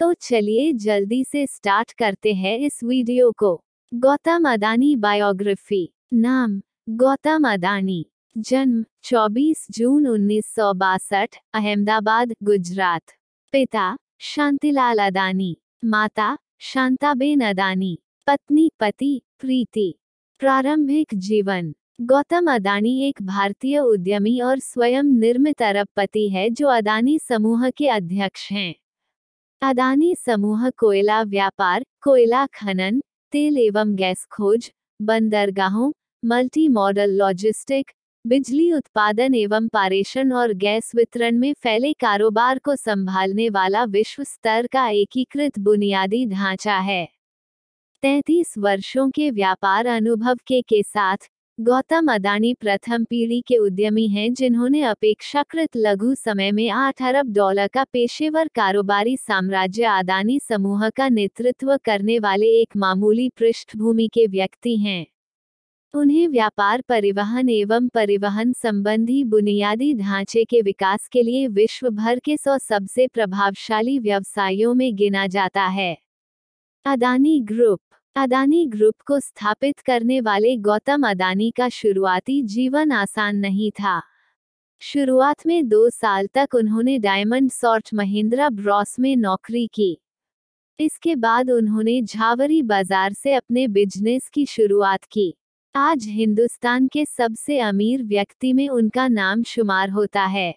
तो चलिए जल्दी से स्टार्ट करते हैं इस वीडियो को। गौतम अदानी बायोग्राफी, नाम, गौतम अदानी, जन्म 24 जून उन्नीस सौ बासठ, अहमदाबाद, गुजरात। पिता, शांतिलाल अदानी, माता, शांताबेन अदानी, पत्नी, पति, प्रीति। प्रारंभिक जीवन, गौतम अदानी एक भारतीय उद्यमी और स्वयं निर्मित अरबपति है जो अदानी समूह के अध्यक्ष हैं। अदानी समूह कोयला व्यापार, कोयला खनन, तेल एवं गैस खोज, बंदरगाहों मल्टी मॉडल लॉजिस्टिक, बिजली उत्पादन एवं पारेषण और गैस वितरण में फैले कारोबार को संभालने वाला विश्व स्तर का एकीकृत बुनियादी ढांचा है। तैतीस वर्षों के व्यापार अनुभव के के साथ गौतम अदानी प्रथम पीढ़ी के उद्यमी हैं जिन्होंने अपेक्षाकृत लघु समय में आठ अरब डॉलर का पेशेवर कारोबारी साम्राज्य अदानी समूह का नेतृत्व करने वाले एक मामूली पृष्ठभूमि के व्यक्ति हैं। उन्हें व्यापार परिवहन एवं परिवहन संबंधी बुनियादी ढांचे के विकास के लिए विश्व भर के सौ सबसे प्रभावशाली व्यवसायों में गिना जाता है। अदानी ग्रुप अदानी ग्रुप को स्थापित करने वाले गौतम अदानी का शुरुआती जीवन आसान नहीं था। शुरुआत में दो साल तक उन्होंने डायमंड सॉर्ट महिंद्रा ब्रॉस में नौकरी की। इसके बाद उन्होंने झावरी बाज़ार से अपने बिज़नेस की शुरुआत की। आज हिंदुस्तान के सबसे अमीर व्यक्ति में उनका नाम शुमार होता है।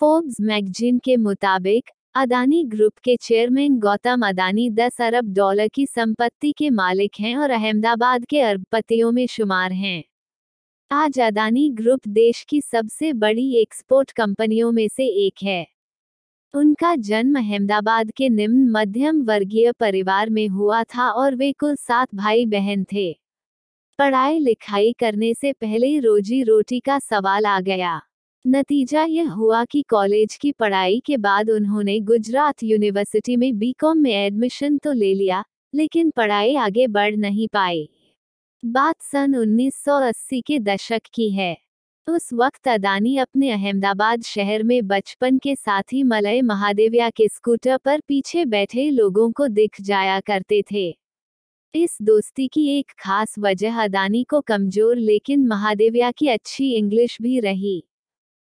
फोर्ब्स मैगजीन के मुताबिक अदानी ग्रुप के चेयरमैन गौतम अदानी 10 अरब डॉलर की संपत्ति के मालिक हैं और अहमदाबाद के अरबपतियों में शुमार हैं। आज अदानी ग्रुप देश की सबसे बड़ी एक्सपोर्ट कंपनियों में से एक है। उनका जन्म अहमदाबाद के निम्न मध्यम वर्गीय परिवार में हुआ था और वे कुल सात भाई बहन थे। पढ़ाई लिखाई करने से पहले रोजी रोटी का सवाल आ गया। नतीजा यह हुआ कि कॉलेज की पढ़ाई के बाद उन्होंने गुजरात यूनिवर्सिटी में बीकॉम में एडमिशन तो ले लिया, लेकिन पढ़ाई आगे बढ़ नहीं पाई। बात सन 1980 के दशक की है। उस वक्त अदानी अपने अहमदाबाद शहर में बचपन के साथ मलय महादेविया के स्कूटर पर पीछे बैठे लोगों को दिख जाया करते थे। इस दोस्ती की एक खास वजह अदानी को कमज़ोर, लेकिन महादेविया की अच्छी इंग्लिश भी रही।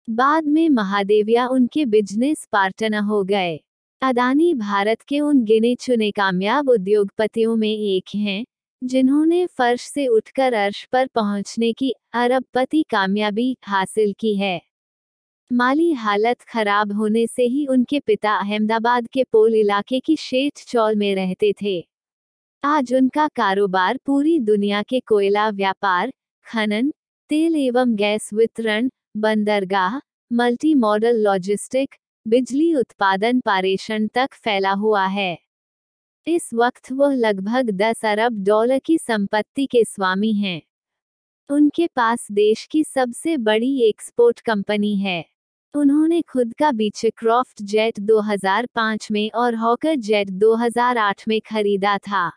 बाद में महादेविया उनके बिज़नेस पार्टनर हो गए। अदानी भारत के उन गिने चुने कामयाब उद्योगपतियों में एक हैं, जिन्होंने फर्श से उठकर अर्श पर पहुँचने की अरबपति कामयाबी हासिल की है। माली हालत खराब होने से ही उनके पिता अहमदाबाद के पोल इलाके की शेठ चौल में रहते थे। आज उनका कारोबार पूरी दुनिया के कोयला व्यापार, खनन, तेल एवं गैस वितरण बंदरगाह मल्टी मॉडल लॉजिस्टिक, बिजली उत्पादन पारेषण तक फैला हुआ है। इस वक्त वह लगभग 10 अरब डॉलर की संपत्ति के स्वामी हैं। उनके पास देश की सबसे बड़ी एक्सपोर्ट कंपनी है। उन्होंने खुद का बीच क्रॉफ्ट जेट 2005 में और हॉकर जेट 2008 में खरीदा था।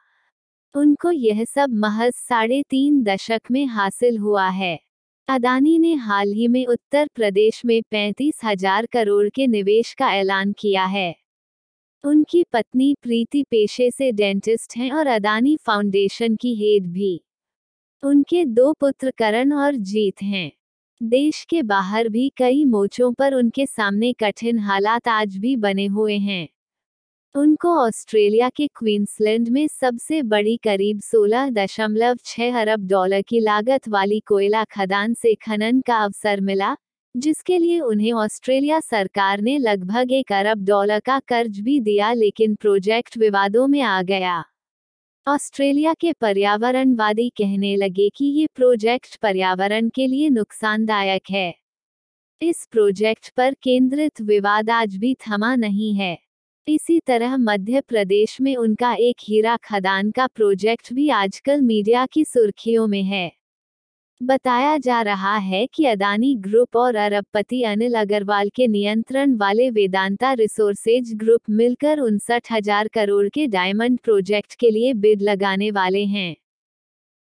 उनको यह सब महज साढ़े तीन दशक में हासिल हुआ है। अदानी ने हाल ही में उत्तर प्रदेश में पैंतीस हज़ार करोड़ के निवेश का ऐलान किया है। उनकी पत्नी प्रीति पेशे से डेंटिस्ट हैं और अदानी फाउंडेशन की हेड भी। उनके दो पुत्र करण और जीत हैं। देश के बाहर भी कई मोर्चों पर उनके सामने कठिन हालात आज भी बने हुए हैं। उनको ऑस्ट्रेलिया के क्वींसलैंड में सबसे बड़ी करीब 16.6 अरब डॉलर की लागत वाली कोयला खदान से खनन का अवसर मिला, जिसके लिए उन्हें ऑस्ट्रेलिया सरकार ने लगभग एक अरब डॉलर का कर्ज भी दिया लेकिन प्रोजेक्ट विवादों में आ गया। ऑस्ट्रेलिया के पर्यावरणवादी कहने लगे कि ये प्रोजेक्ट पर्यावरण के लिए नुकसानदायक है। इस प्रोजेक्ट पर केंद्रित विवाद आज भी थमा नहीं है। इसी तरह मध्य प्रदेश में उनका एक हीरा खदान का प्रोजेक्ट भी आजकल मीडिया की सुर्खियों में है। बताया जा रहा है कि अदानी ग्रुप और अरबपति अनिल अग्रवाल के नियंत्रण वाले वेदांता रिसोर्सेज ग्रुप मिलकर उनसठ हज़ार करोड़ के डायमंड प्रोजेक्ट के लिए बिड लगाने वाले हैं।